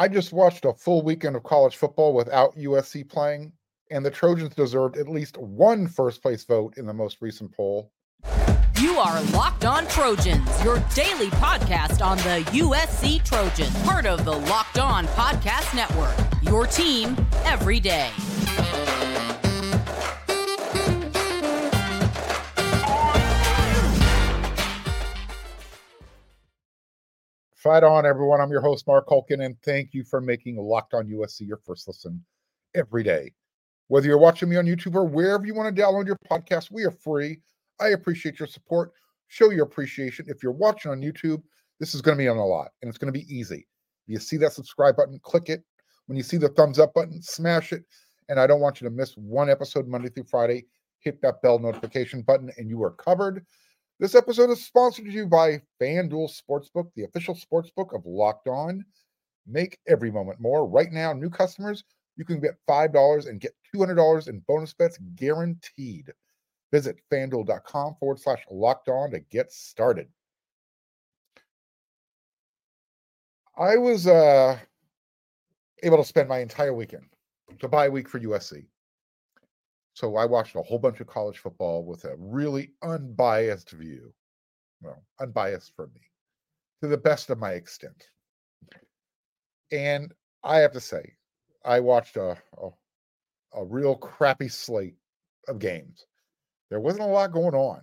I just watched a full weekend of college football without USC playing, and the Trojans deserved at least one first place vote in the most recent poll. You are Locked On Trojans, your daily podcast on the USC Trojans, part of the Locked On Podcast Network. Your team every day. Fight on, everyone. I'm your host, Mark Hulkin, and thank you for making Locked On USC your first listen every day. Whether you're watching me on YouTube or wherever you want to download your podcast, we are free. I appreciate your support. Show your appreciation. If you're watching on YouTube, this is going to be on a lot, and it's going to be easy. You see that subscribe button, click it. When you see the thumbs up button, smash it. And I don't want you to miss one episode Monday through Friday. Hit that bell notification button, and you are covered. This episode is sponsored to you by FanDuel Sportsbook, the official sportsbook of Locked On. Make every moment more. Right now, new customers, you can get $5 and get $200 in bonus bets guaranteed. Visit fanduel.com forward slash locked on to get started. I was uh, able to spend my entire weekend, the bye week for USC. So I watched a whole bunch of college football with a really unbiased view. Well, unbiased for me, to the best of my extent. And I have to say, I watched a, a, a real crappy slate of games. There wasn't a lot going on.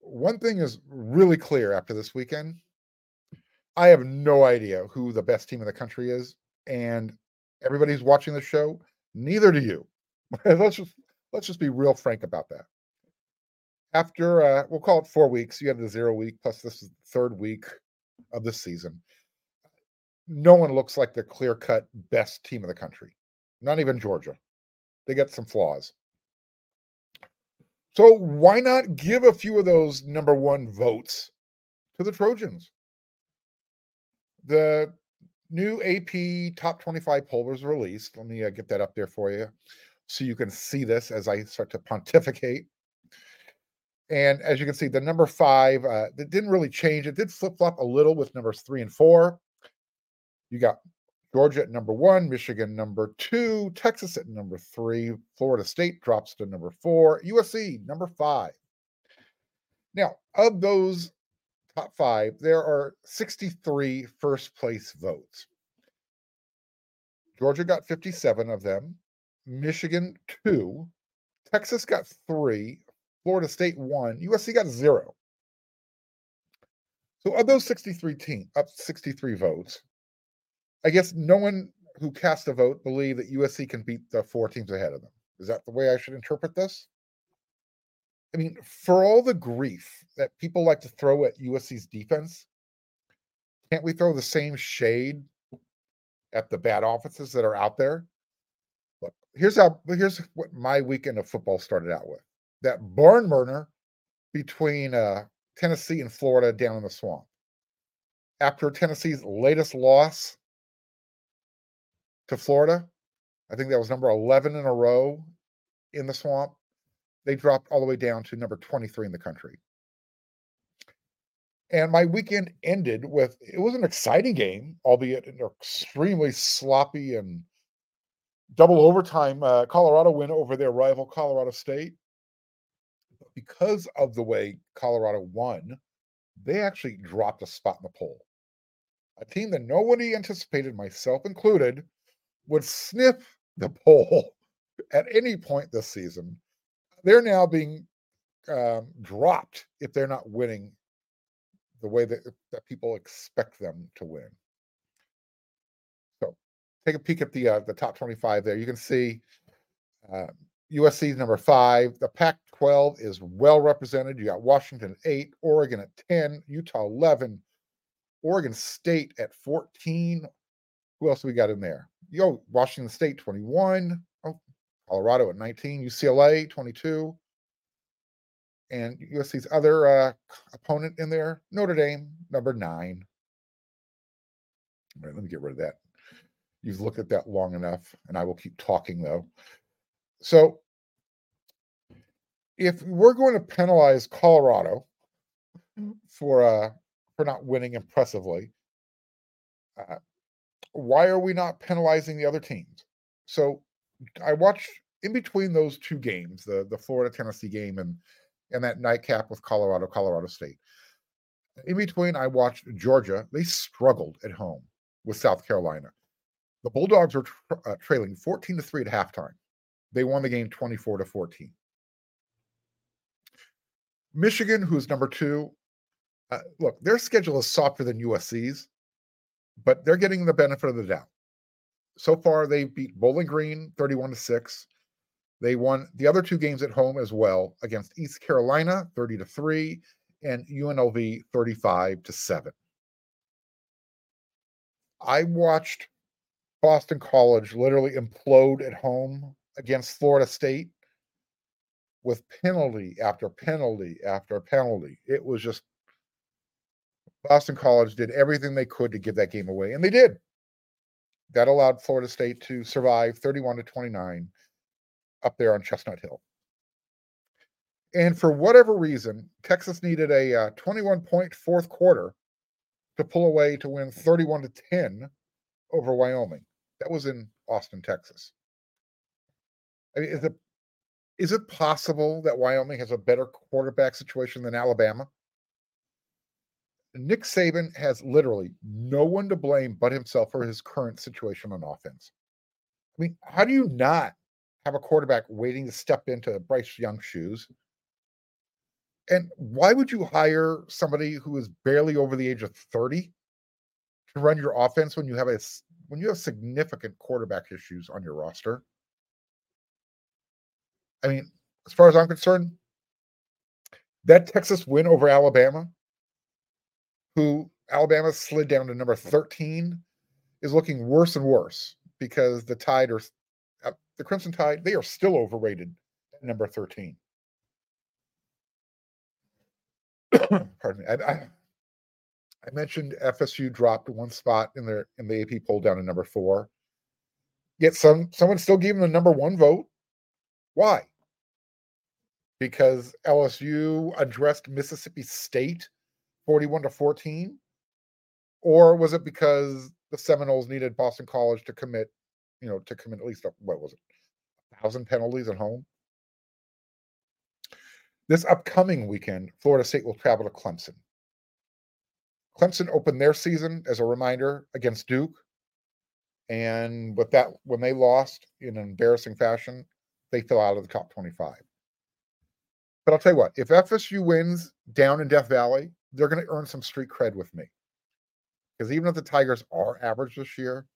One thing is really clear after this weekend. I have no idea who the best team in the country is, and everybody's watching the show. Neither do you. let's just let's just be real frank about that. After uh, we'll call it four weeks, you had the zero week plus this is the third week of the season. No one looks like the clear cut best team of the country. Not even Georgia. They got some flaws. So why not give a few of those number one votes to the Trojans? The new AP top 25 poll was released. Let me uh, get that up there for you so you can see this as I start to pontificate. And as you can see, the number five, uh, it didn't really change. It did flip flop a little with numbers three and four. You got Georgia at number one, Michigan number two, Texas at number three, Florida State drops to number four, USC number five. Now, of those top five, there are 63 first place votes. Georgia got 57 of them. Michigan two, Texas got three, Florida State one, USC got zero. So of those 63 teams, up 63 votes, I guess no one who cast a vote believed that USC can beat the four teams ahead of them. Is that the way I should interpret this? I mean, for all the grief that people like to throw at USC's defense, can't we throw the same shade at the bad offenses that are out there? Here's how here's what my weekend of football started out with. That barn burner between uh, Tennessee and Florida down in the swamp. After Tennessee's latest loss to Florida, I think that was number 11 in a row in the swamp. They dropped all the way down to number 23 in the country. And my weekend ended with it was an exciting game, albeit an extremely sloppy and double overtime uh, Colorado win over their rival Colorado State. Because of the way Colorado won, they actually dropped a spot in the poll. A team that nobody anticipated, myself included, would sniff the poll at any point this season. They're now being um, dropped if they're not winning the way that, that people expect them to win take a peek at the uh, the top 25 there. You can see uh, USC is number five. The Pac 12 is well represented. You got Washington at eight, Oregon at 10, Utah 11, Oregon State at 14. Who else we got in there? Yo, Washington State 21. Oh, Colorado at 19, UCLA 22. And USC's other uh, opponent in there, Notre Dame, number nine. All right, let me get rid of that. You've looked at that long enough, and I will keep talking though. So, if we're going to penalize Colorado for uh, for not winning impressively, uh, why are we not penalizing the other teams? So I watched in between those two games, the the Florida Tennessee game and and that nightcap with Colorado, Colorado State. In between, I watched Georgia. They struggled at home with South Carolina. The Bulldogs were tra- uh, trailing 14 to 3 at halftime. They won the game 24 to 14. Michigan, who's number two, uh, look, their schedule is softer than USC's, but they're getting the benefit of the doubt. So far, they beat Bowling Green 31 to 6. They won the other two games at home as well against East Carolina 30 to 3 and UNLV 35 to 7. I watched Boston College literally implode at home against Florida State with penalty after penalty after penalty. It was just Boston College did everything they could to give that game away, and they did. That allowed Florida State to survive 31 to 29 up there on Chestnut Hill. And for whatever reason, Texas needed a uh, 21 point fourth quarter to pull away to win 31 to 10 over Wyoming. That was in Austin, Texas. I mean, is it is it possible that Wyoming has a better quarterback situation than Alabama? Nick Saban has literally no one to blame but himself for his current situation on offense. I mean, how do you not have a quarterback waiting to step into Bryce Young's shoes? And why would you hire somebody who is barely over the age of 30 to run your offense when you have a when you have significant quarterback issues on your roster? I mean, as far as I'm concerned, that Texas win over Alabama who Alabama slid down to number 13, is looking worse and worse because the Tide are uh, the Crimson Tide, they are still overrated at number 13. Pardon me. I, I, I, mentioned FSU dropped one spot in their in the AP poll down to number four. Yet some someone still gave them the number one vote. Why? Because LSU addressed Mississippi State 41 to 14? Or was it because the Seminoles needed Boston College to commit, you know, to commit at least, a, what was it, a thousand penalties at home? This upcoming weekend, Florida State will travel to Clemson. Clemson opened their season, as a reminder, against Duke. And with that, when they lost in an embarrassing fashion, they fell out of the top 25. But I'll tell you what, if FSU wins down in Death Valley, they're going to earn some street cred with me. Because even if the Tigers are average this year,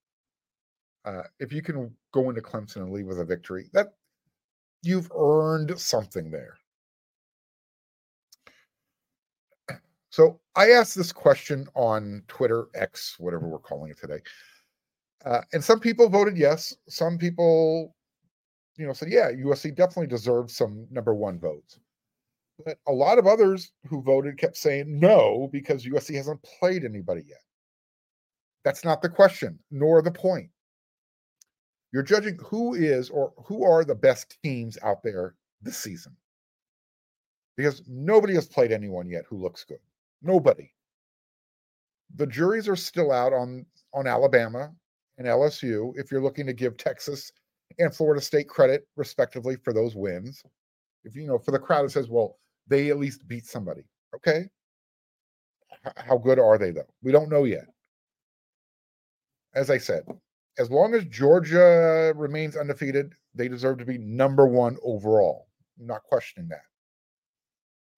uh, if you can go into Clemson and leave with a victory, that you've earned something there. So I asked this question on Twitter, X, whatever we're calling it today. Uh, and some people voted yes. Some people, you know, said, yeah, USC definitely deserves some number one votes. But a lot of others who voted kept saying no because USC hasn't played anybody yet. That's not the question, nor the point. You're judging who is or who are the best teams out there this season. Because nobody has played anyone yet who looks good. Nobody. The juries are still out on on Alabama and LSU if you're looking to give Texas and Florida State credit respectively for those wins. If you know for the crowd that says, well, they at least beat somebody. Okay. H- how good are they, though? We don't know yet. As I said, as long as Georgia remains undefeated, they deserve to be number one overall. I'm not questioning that.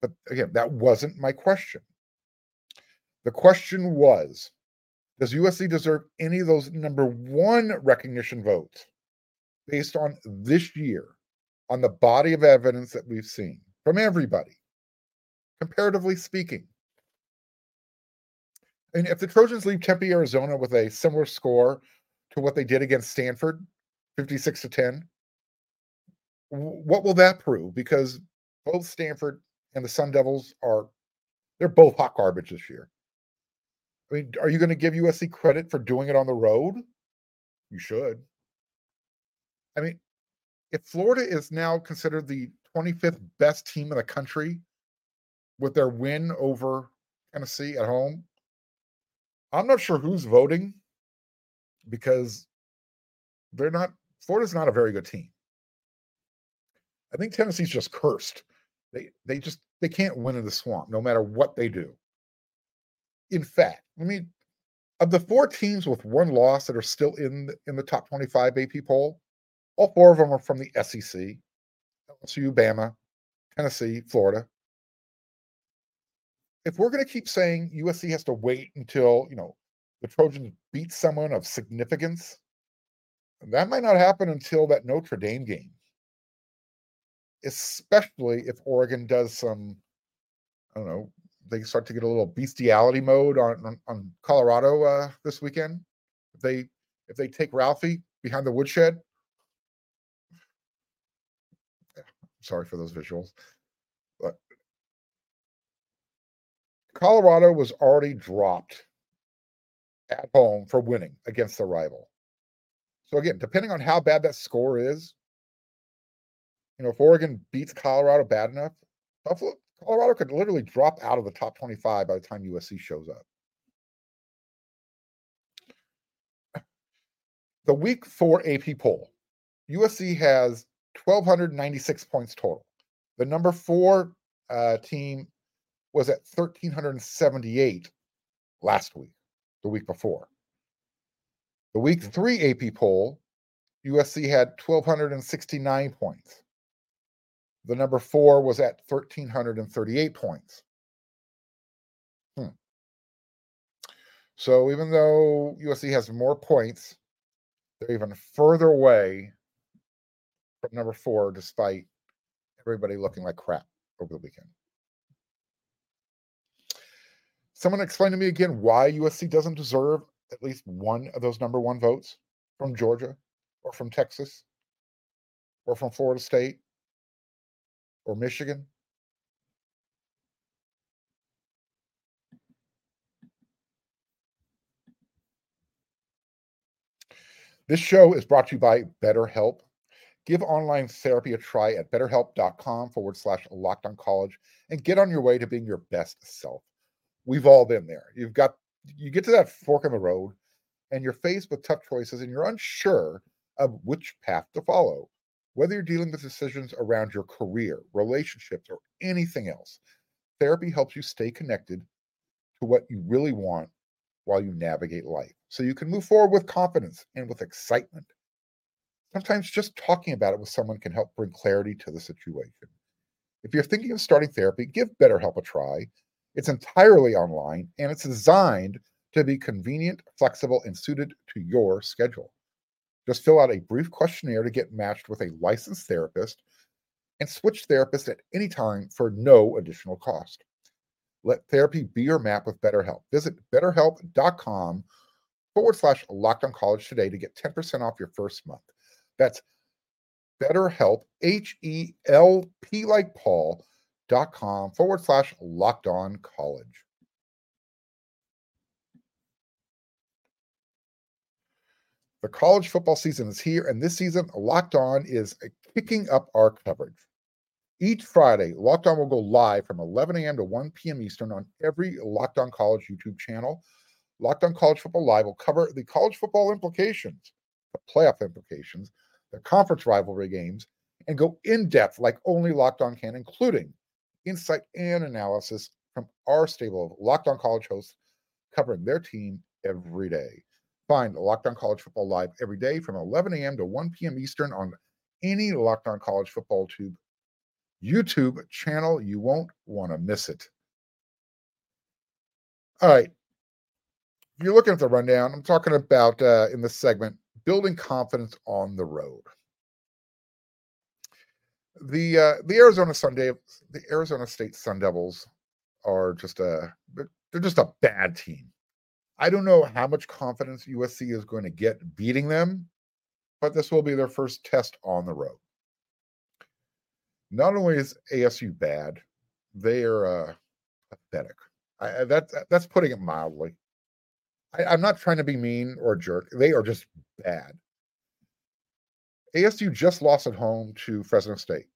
But again, that wasn't my question. The question was Does USC deserve any of those number one recognition votes based on this year, on the body of evidence that we've seen? from everybody, comparatively speaking. And if the Trojans leave Tempe, Arizona with a similar score to what they did against Stanford, 56 to 10, what will that prove? Because both Stanford and the Sun Devils are they're both hot garbage this year. Mean, are you going to give USC credit for doing it on the road? You should. I mean, if Florida is now considered the 25th best team in the country with their win over Tennessee at home. I'm not sure who's voting because they're not Florida's not a very good team. I think Tennessee's just cursed. They they just they can't win in the swamp no matter what they do. In fact, I mean, of the four teams with one loss that are still in the, in the top 25 AP poll, all four of them are from the SEC. LSU, Bama, Tennessee, Florida. If we're going to keep saying USC has to wait until, you know, the Trojans beat someone of significance, that might not happen until that Notre Dame game. Especially if Oregon does some, I don't know, they start to get a little bestiality mode on on, on Colorado uh, this weekend. If they if they take Ralphie behind the woodshed, sorry for those visuals, but Colorado was already dropped at home for winning against the rival. So again, depending on how bad that score is, you know, if Oregon beats Colorado bad enough, Buffalo, Colorado could literally drop out of the top 25 by the time USC shows up. The week four AP poll, USC has 1,296 points total. The number four uh, team was at 1,378 last week, the week before. The week three AP poll, USC had 1,269 points. The number four was at 1,338 points. Hmm. So even though USC has more points, they're even further away from number four, despite everybody looking like crap over the weekend. Someone explain to me again why USC doesn't deserve at least one of those number one votes from Georgia or from Texas or from Florida State or Michigan? This show is brought to you by BetterHelp. Give online therapy a try at betterhelp.com forward slash locked on college and get on your way to being your best self. We've all been there. You've got you get to that fork in the road and you're faced with tough choices and you're unsure of which path to follow. Whether you're dealing with decisions around your career, relationships, or anything else, therapy helps you stay connected to what you really want while you navigate life. So you can move forward with confidence and with excitement. Sometimes just talking about it with someone can help bring clarity to the situation. If you're thinking of starting therapy, give BetterHelp a try. It's entirely online and it's designed to be convenient, flexible, and suited to your schedule. Just fill out a brief questionnaire to get matched with a licensed therapist and switch therapists at any time for no additional cost. Let therapy be your map with BetterHelp. Visit betterhelp.com forward slash locked on college today to get 10% off your first month. That's BetterHelp, H E L P like Paul dot com forward slash locked on college. The college football season is here, and this season, Locked On is uh, kicking up our coverage. Each Friday, Locked On will go live from 11 a.m. to 1 p.m. Eastern on every Locked On College YouTube channel. Locked On College Football Live will cover the college football implications, the playoff implications, the conference rivalry games, and go in depth like only Locked On can, including insight and analysis from our stable of Locked On College hosts covering their team every day. Find Locked On College Football live every day from 11 a.m. to 1 p.m. Eastern on any Locked On College Football tube YouTube channel. You won't want to miss it. All right. You're looking at the rundown, I'm talking about uh, in this segment building confidence on the road. The uh, the Arizona Sunday the Arizona State Sun Devils are just a they're just a bad team. I don't know how much confidence USC is going to get beating them, but this will be their first test on the road. Not only is ASU bad, they are uh, pathetic. I, that, that's putting it mildly. I, I'm not trying to be mean or jerk. They are just bad. ASU just lost at home to Fresno State,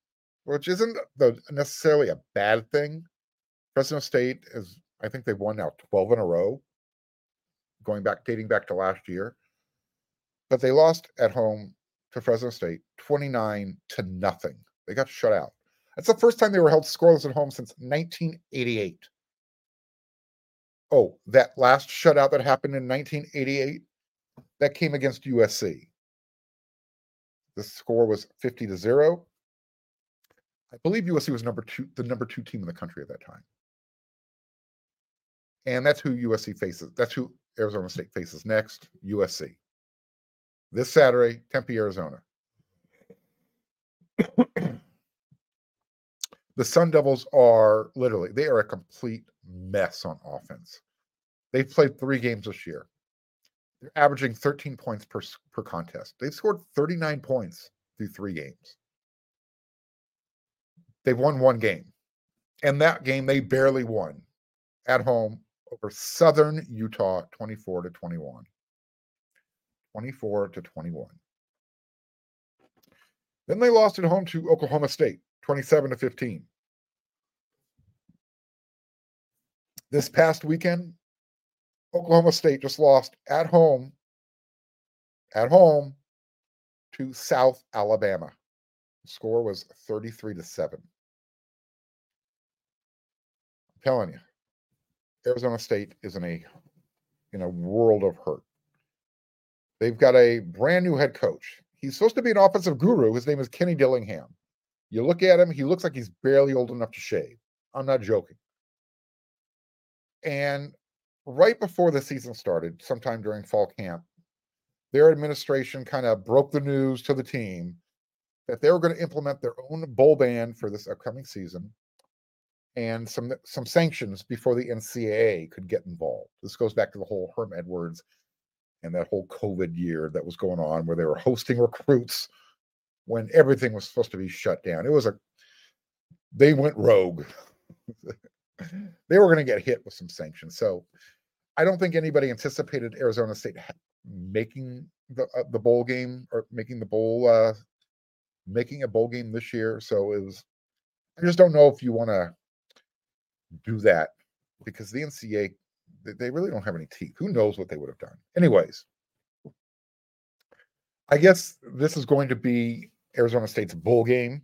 which isn't the, necessarily a bad thing. Fresno State is, I think they've won now 12 in a row going back dating back to last year. but they lost at home to Fresno State 29 to nothing. They got shut out. That's the first time they were held scoreless at home since 1988. Oh, that last shutout that happened in 1988, that came against USC. The score was 50 to 0. I believe USC was number two, the number two team in the country at that time. And that's who USC faces. That's who Arizona State faces next, USC. This Saturday, Tempe, Arizona. the Sun Devils are literally, they are a complete mess on offense. They've played three games this year. They're averaging 13 points per, per contest. They've scored 39 points through three games. They've won one game. And that game they barely won at home over Southern Utah 24 to 21. 24 to 21. Then they lost at home to Oklahoma State 27 to 15. This past weekend, Oklahoma State just lost at home, at home to South Alabama. The score was 33 to 7. I'm telling you, Arizona State is in a in a world of hurt. They've got a brand new head coach. He's supposed to be an offensive guru. His name is Kenny Dillingham. You look at him, he looks like he's barely old enough to shave. I'm not joking. And right before the season started, sometime during fall camp, their administration kind of broke the news to the team that they were going to implement their own bowl ban for this upcoming season and some some sanctions before the NCAA could get involved. This goes back to the whole Herm Edwards and that whole COVID year that was going on where they were hosting recruits when everything was supposed to be shut down. It was a they went rogue. they were going to get hit with some sanctions. So I don't think anybody anticipated Arizona State making the uh, the bowl game or making the bowl uh making a bowl game this year. So it was I just don't know if you want to do that because the NCA they really don't have any teeth. Who knows what they would have done? Anyways, I guess this is going to be Arizona State's bowl game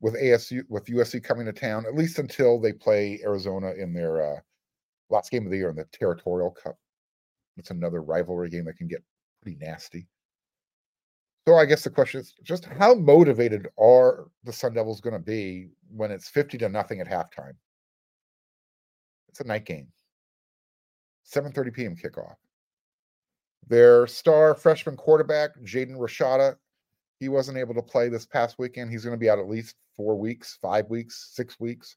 with ASU with USC coming to town at least until they play Arizona in their uh, last game of the year in the Territorial Cup. It's another rivalry game that can get pretty nasty. So I guess the question is just how motivated are the Sun Devils going to be when it's 50 to nothing at halftime? It's a night game. 7:30 p.m. kickoff. Their star freshman quarterback, Jaden Rashada, he wasn't able to play this past weekend. He's going to be out at least four weeks, five weeks, six weeks.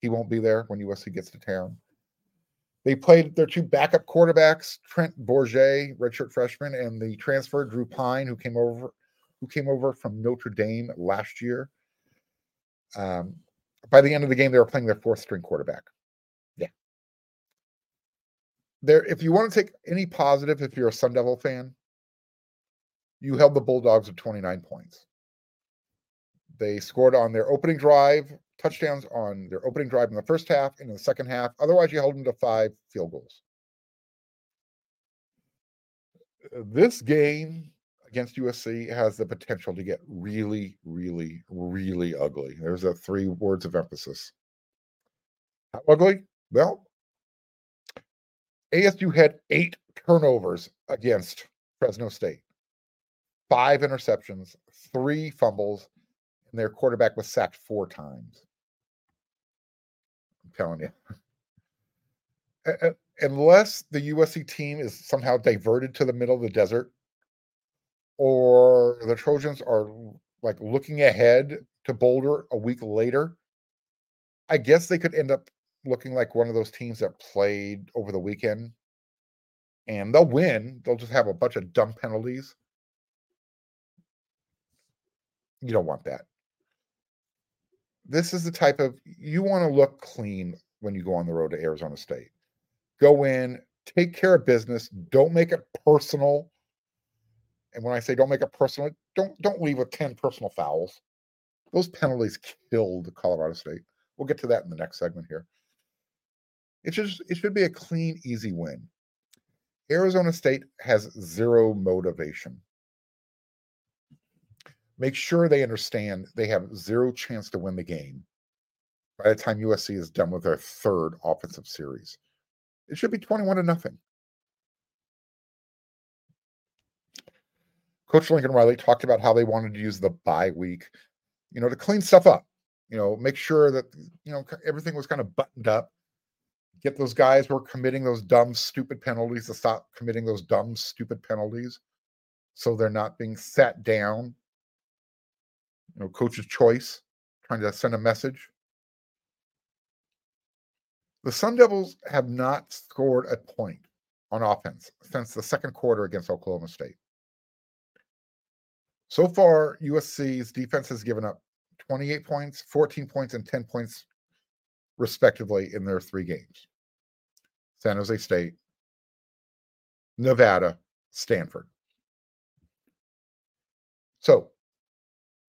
He won't be there when USC gets to town. They played their two backup quarterbacks, Trent Bourguet, redshirt freshman, and the transfer Drew Pyne, who came over, who came over from Notre Dame last year. Um, by the end of the game, they were playing their fourth string quarterback there if you want to take any positive if you're a sun devil fan you held the bulldogs at 29 points. They scored on their opening drive touchdowns on their opening drive in the first half and in the second half otherwise you held them to five field goals. Uh, this game against usc has the potential to get really really really ugly. There's a three words of emphasis. How ugly? Well ASU had eight turnovers against Fresno State, five interceptions, three fumbles, and their quarterback was sacked four times. I'm telling you. Unless the USC team is somehow diverted to the middle of the desert, or the Trojans are like looking ahead to Boulder a week later, I guess they could end up looking like one of those teams that played over the weekend and they'll win. They'll just have a bunch of dumb penalties. You don't want that. This is the type of you want to look clean when you go on the road to Arizona State. Go in, take care of business, don't make it personal. And when I say don't make it personal, don't don't leave with 10 personal fouls. Those penalties killed Colorado State. We'll get to that in the next segment here. It should it should be a clean, easy win. Arizona State has zero motivation. make sure they understand they have zero chance to win the game by the time USC is done with their third offensive series. It should be 21 to nothing. Coach Lincoln Riley talked about how they wanted to use the bye week, you know, to clean stuff up, you know, make sure that, you know, everything was kind of buttoned up. Get those guys who are committing those dumb, stupid penalties to stop committing those dumb, stupid penalties so they're not being sat down. You know, coach's choice, trying to send a message. The Sun Devils have not scored a point on offense since the second quarter against Oklahoma State. So far, USC's defense has given up 28 points, 14 points, and 10 points, respectively, in their three games San Jose State, Nevada, Stanford. So,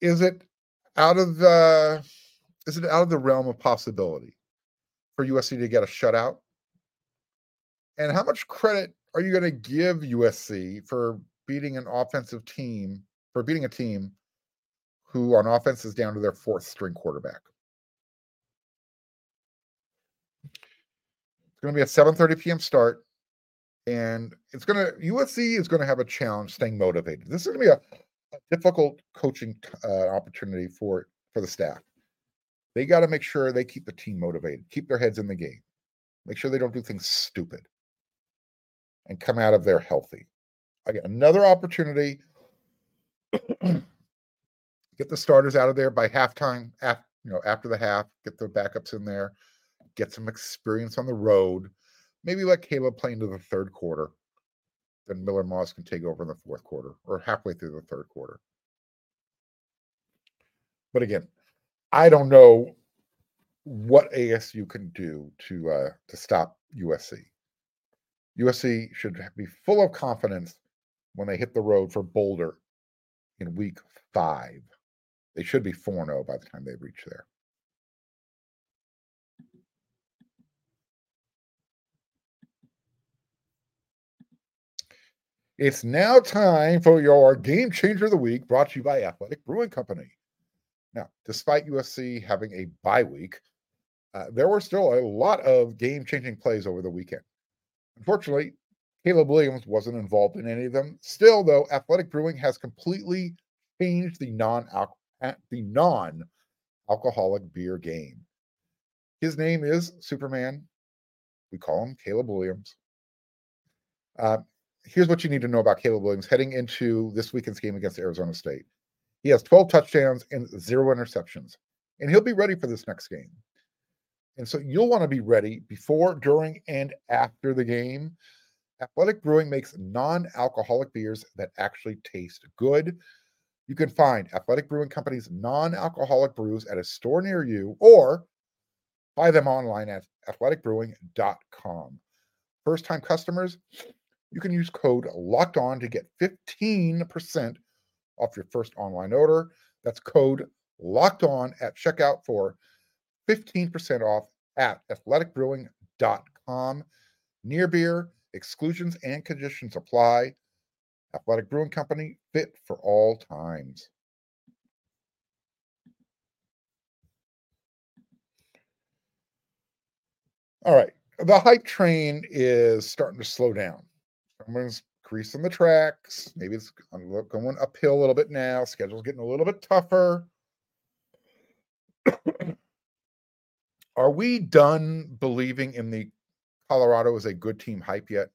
is it out of the is it out of the realm of possibility for USC to get a shutout? And how much credit are you going to give USC for beating an offensive team for beating a team who on offense is down to their fourth string quarterback. It's going to be a 7:30 p.m. start, and it's going to USC is going to have a challenge staying motivated. This is going to be a, a difficult coaching uh, opportunity for for the staff. They got to make sure they keep the team motivated, keep their heads in the game, make sure they don't do things stupid, and come out of there healthy. Again, another opportunity get the starters out of there by halftime. After, you know, after the half, get the backups in there, get some experience on the road. Maybe let Caleb play into the third quarter. Then Miller Moss can take over in the fourth quarter or halfway through the third quarter. But again, I don't know what ASU can do to uh, to stop USC. USC should be full of confidence when they hit the road for Boulder in week five. They should be 4 0 by the time they reach there. It's now time for your game changer of the week brought to you by Athletic Brewing Company. Now, despite USC having a bye week, uh, there were still a lot of game changing plays over the weekend. Unfortunately, Caleb Williams wasn't involved in any of them. Still, though, Athletic Brewing has completely changed the non the non alcoholic beer game. His name is Superman. We call him Caleb Williams. Uh, here's what you need to know about Caleb Williams heading into this weekend's game against Arizona State. He has 12 touchdowns and zero interceptions, and he'll be ready for this next game. And so you'll want to be ready before, during, and after the game Athletic Brewing makes non alcoholic beers that actually taste good. You can find Athletic Brewing Company's non alcoholic brews at a store near you or buy them online at athleticbrewing.com. First time customers, you can use code locked on to get 15% off your first online order. That's code locked on at checkout for 15% off at athleticbrewing.com. Near beer Exclusions and conditions apply. Athletic Brewing Company, fit for all times. All right. The hype train is starting to slow down. Someone's greasing the tracks. Maybe it's going uphill a little bit now. Schedule's getting a little bit tougher. Are we done believing in the Colorado is a good team hype yet?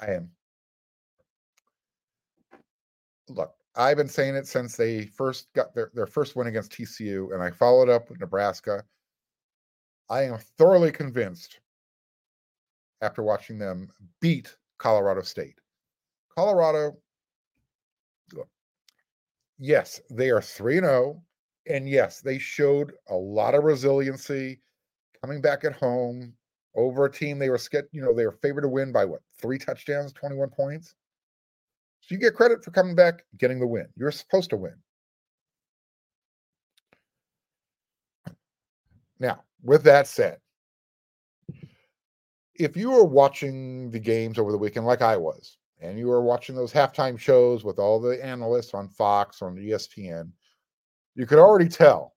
I am. Look, I've been saying it since they first got their, their first win against TCU, and I followed up with Nebraska. I am thoroughly convinced after watching them beat Colorado State. Colorado, yes, they are 3 0. And yes, they showed a lot of resiliency coming back at home over a team they were you know, they were favored to win by what, three touchdowns, 21 points. So you get credit for coming back, getting the win. You're supposed to win. Now, with that said, if you were watching the games over the weekend like I was, and you were watching those halftime shows with all the analysts on Fox, on ESPN, you could already tell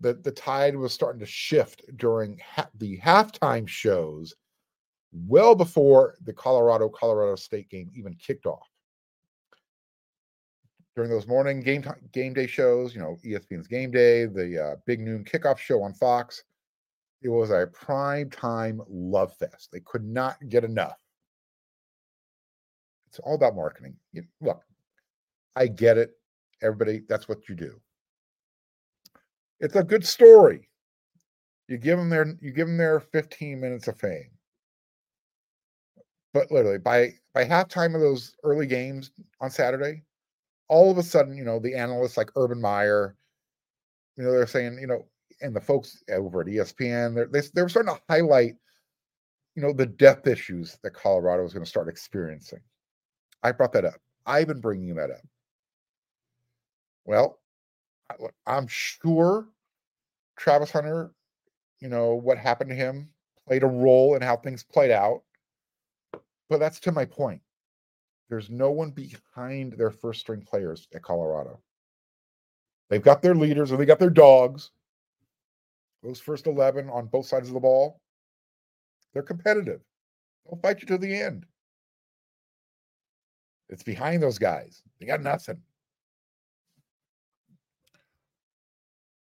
that the tide was starting to shift during ha- the halftime shows well before the Colorado Colorado State game even kicked off. During those morning game game day shows, you know, ESPN's Game Day, the uh, Big Noon Kickoff show on Fox, it was a prime time love fest. They could not get enough. It's all about marketing. You, look, I get it. Everybody, that's what you do. It's a good story. You give them their you give them their 15 minutes of fame. But literally by by halftime of those early games on Saturday, all of a sudden, you know, the analysts like Urban Meyer, you know, they're saying, you know, and the folks over at ESPN, they're, they, they were starting to highlight, you know, the depth issues that Colorado is going to start experiencing. I brought that up. I've been bringing that up. Well, I'm sure Travis Hunter, you know, what happened to him played a role in how things played out. But that's to my point. There's no one behind their first string players at Colorado. They've got their leaders or they got their dogs. Those first 11 on both sides of the ball, they're competitive. They'll fight you to the end. It's behind those guys. They got nothing.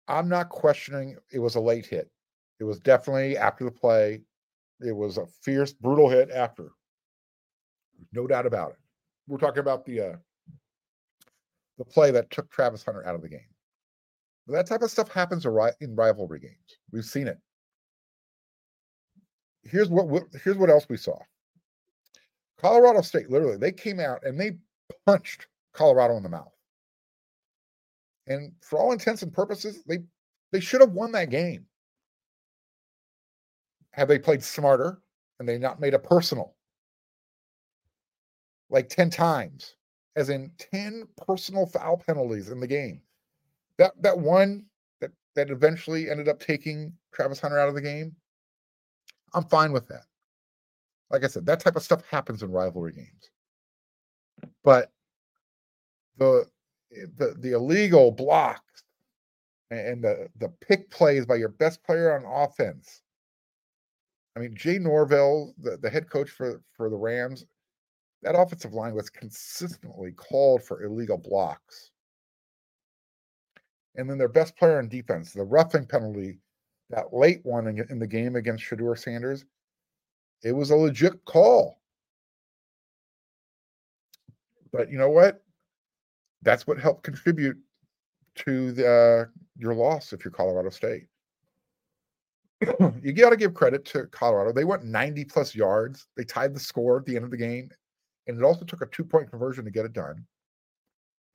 I'm not questioning it was a late hit. It was definitely after the play. It was a fierce, brutal hit after. No doubt about it. We're talking about the uh, the play that took Travis Hunter out of the game. That type of stuff happens in rivalry games. We've seen it. Here's what here's what else we saw. Colorado State literally they came out and they punched Colorado in the mouth. And for all intents and purposes, they they should have won that game. Have they played smarter and they not made a personal? Like 10 times, as in 10 personal foul penalties in the game. That that one that that eventually ended up taking Travis Hunter out of the game. I'm fine with that. Like I said, that type of stuff happens in rivalry games. But the the the illegal blocks and the the pick plays by your best player on offense. I mean, Jay Norvell, the, the head coach for, for the Rams, that offensive line was consistently called for illegal blocks. And then their best player on defense, the roughing penalty, that late one in, the game against Shedeur Sanders, it was a legit call. But you know what? that's what helped contribute to the, uh, your loss if you're Colorado State. you got to give credit to Colorado. They went 90 plus yards. They tied the score at the end of the game, and it also took a two point conversion to get it done.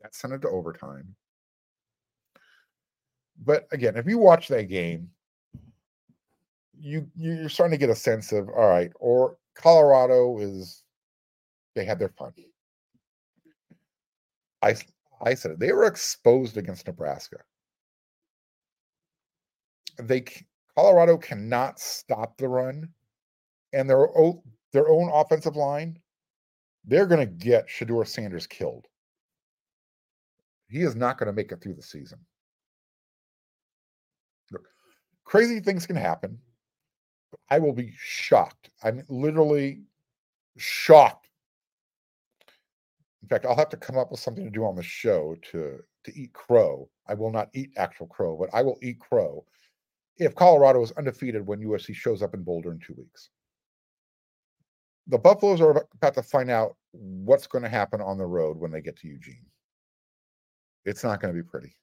That sent it to overtime. But again, if you watch that game, you you're starting to get a sense of all right, or Colorado is they had their fun. I I said it. They were exposed against Nebraska. They Colorado cannot stop the run, and their their own offensive line, they're going to get Shedeur Sanders killed. He is not going to make it through the season. Crazy things can happen. I will be shocked. I'm literally shocked in fact, I'll have to come up with something to do on the show to to eat crow. I will not eat actual crow, but I will eat crow if Colorado is undefeated when USC shows up in Boulder in two weeks. The Buffaloes are about to find out what's going to happen on the road when they get to Eugene. It's not going to be pretty.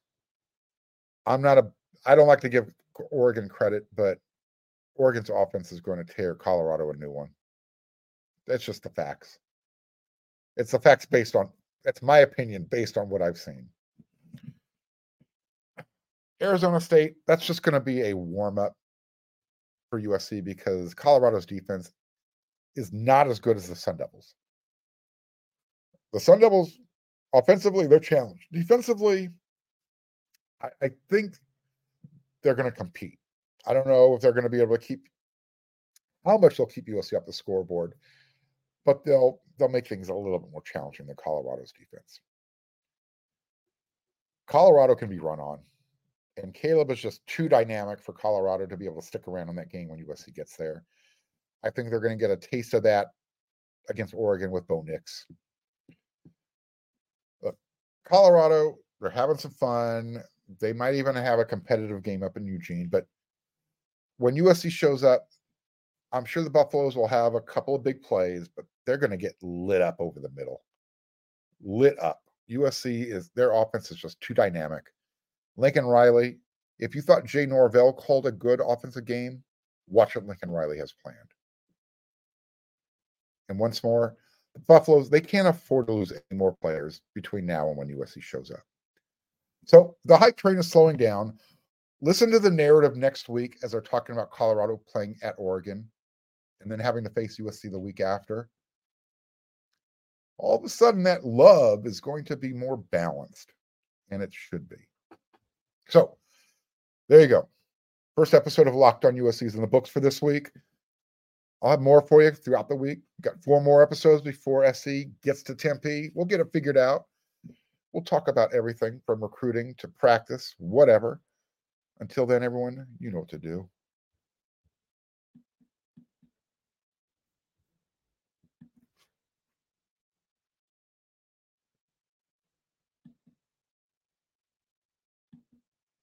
I'm not a I don't like to give Oregon credit, but Oregon's offense is going to tear Colorado a new one. That's just the facts. It's the facts based on that's my opinion based on what I've seen. Arizona State, that's just going to be a warm up for USC because Colorado's defense is not as good as the Sun Devils. The Sun Devils, offensively, they're challenged. Defensively, I, I think they're going to compete. I don't know if they're going to be able to keep how much they'll keep USC up the scoreboard, but they'll they'll make things a little bit more challenging than Colorado's defense. Colorado can be run on, and Caleb is just too dynamic for Colorado to be able to stick around in that game when USC gets there. I think they're going to get a taste of that against Oregon with Bo Nix. But Colorado, they're having some fun. They might even have a competitive game up in Eugene. But when USC shows up, I'm sure the Buffaloes will have a couple of big plays, but they're going to get lit up over the middle. Lit up. USC is their offense is just too dynamic. Lincoln Riley, if you thought Jay Norvell called a good offensive game, watch what Lincoln Riley has planned. And once more, the Buffaloes, they can't afford to lose any more players between now and when USC shows up. So the hype train is slowing down. Listen to the narrative next week as they're talking about Colorado playing at Oregon and then having to face USC the week after. All of a sudden, that love is going to be more balanced, and it should be. So there you go. First episode of Locked on USC is in the books for this week. I'll have more for you throughout the week. We've got four more episodes before SC gets to Tempe. We'll get it figured out. We'll talk about everything from recruiting to practice, whatever. Until then, everyone, you know what to do.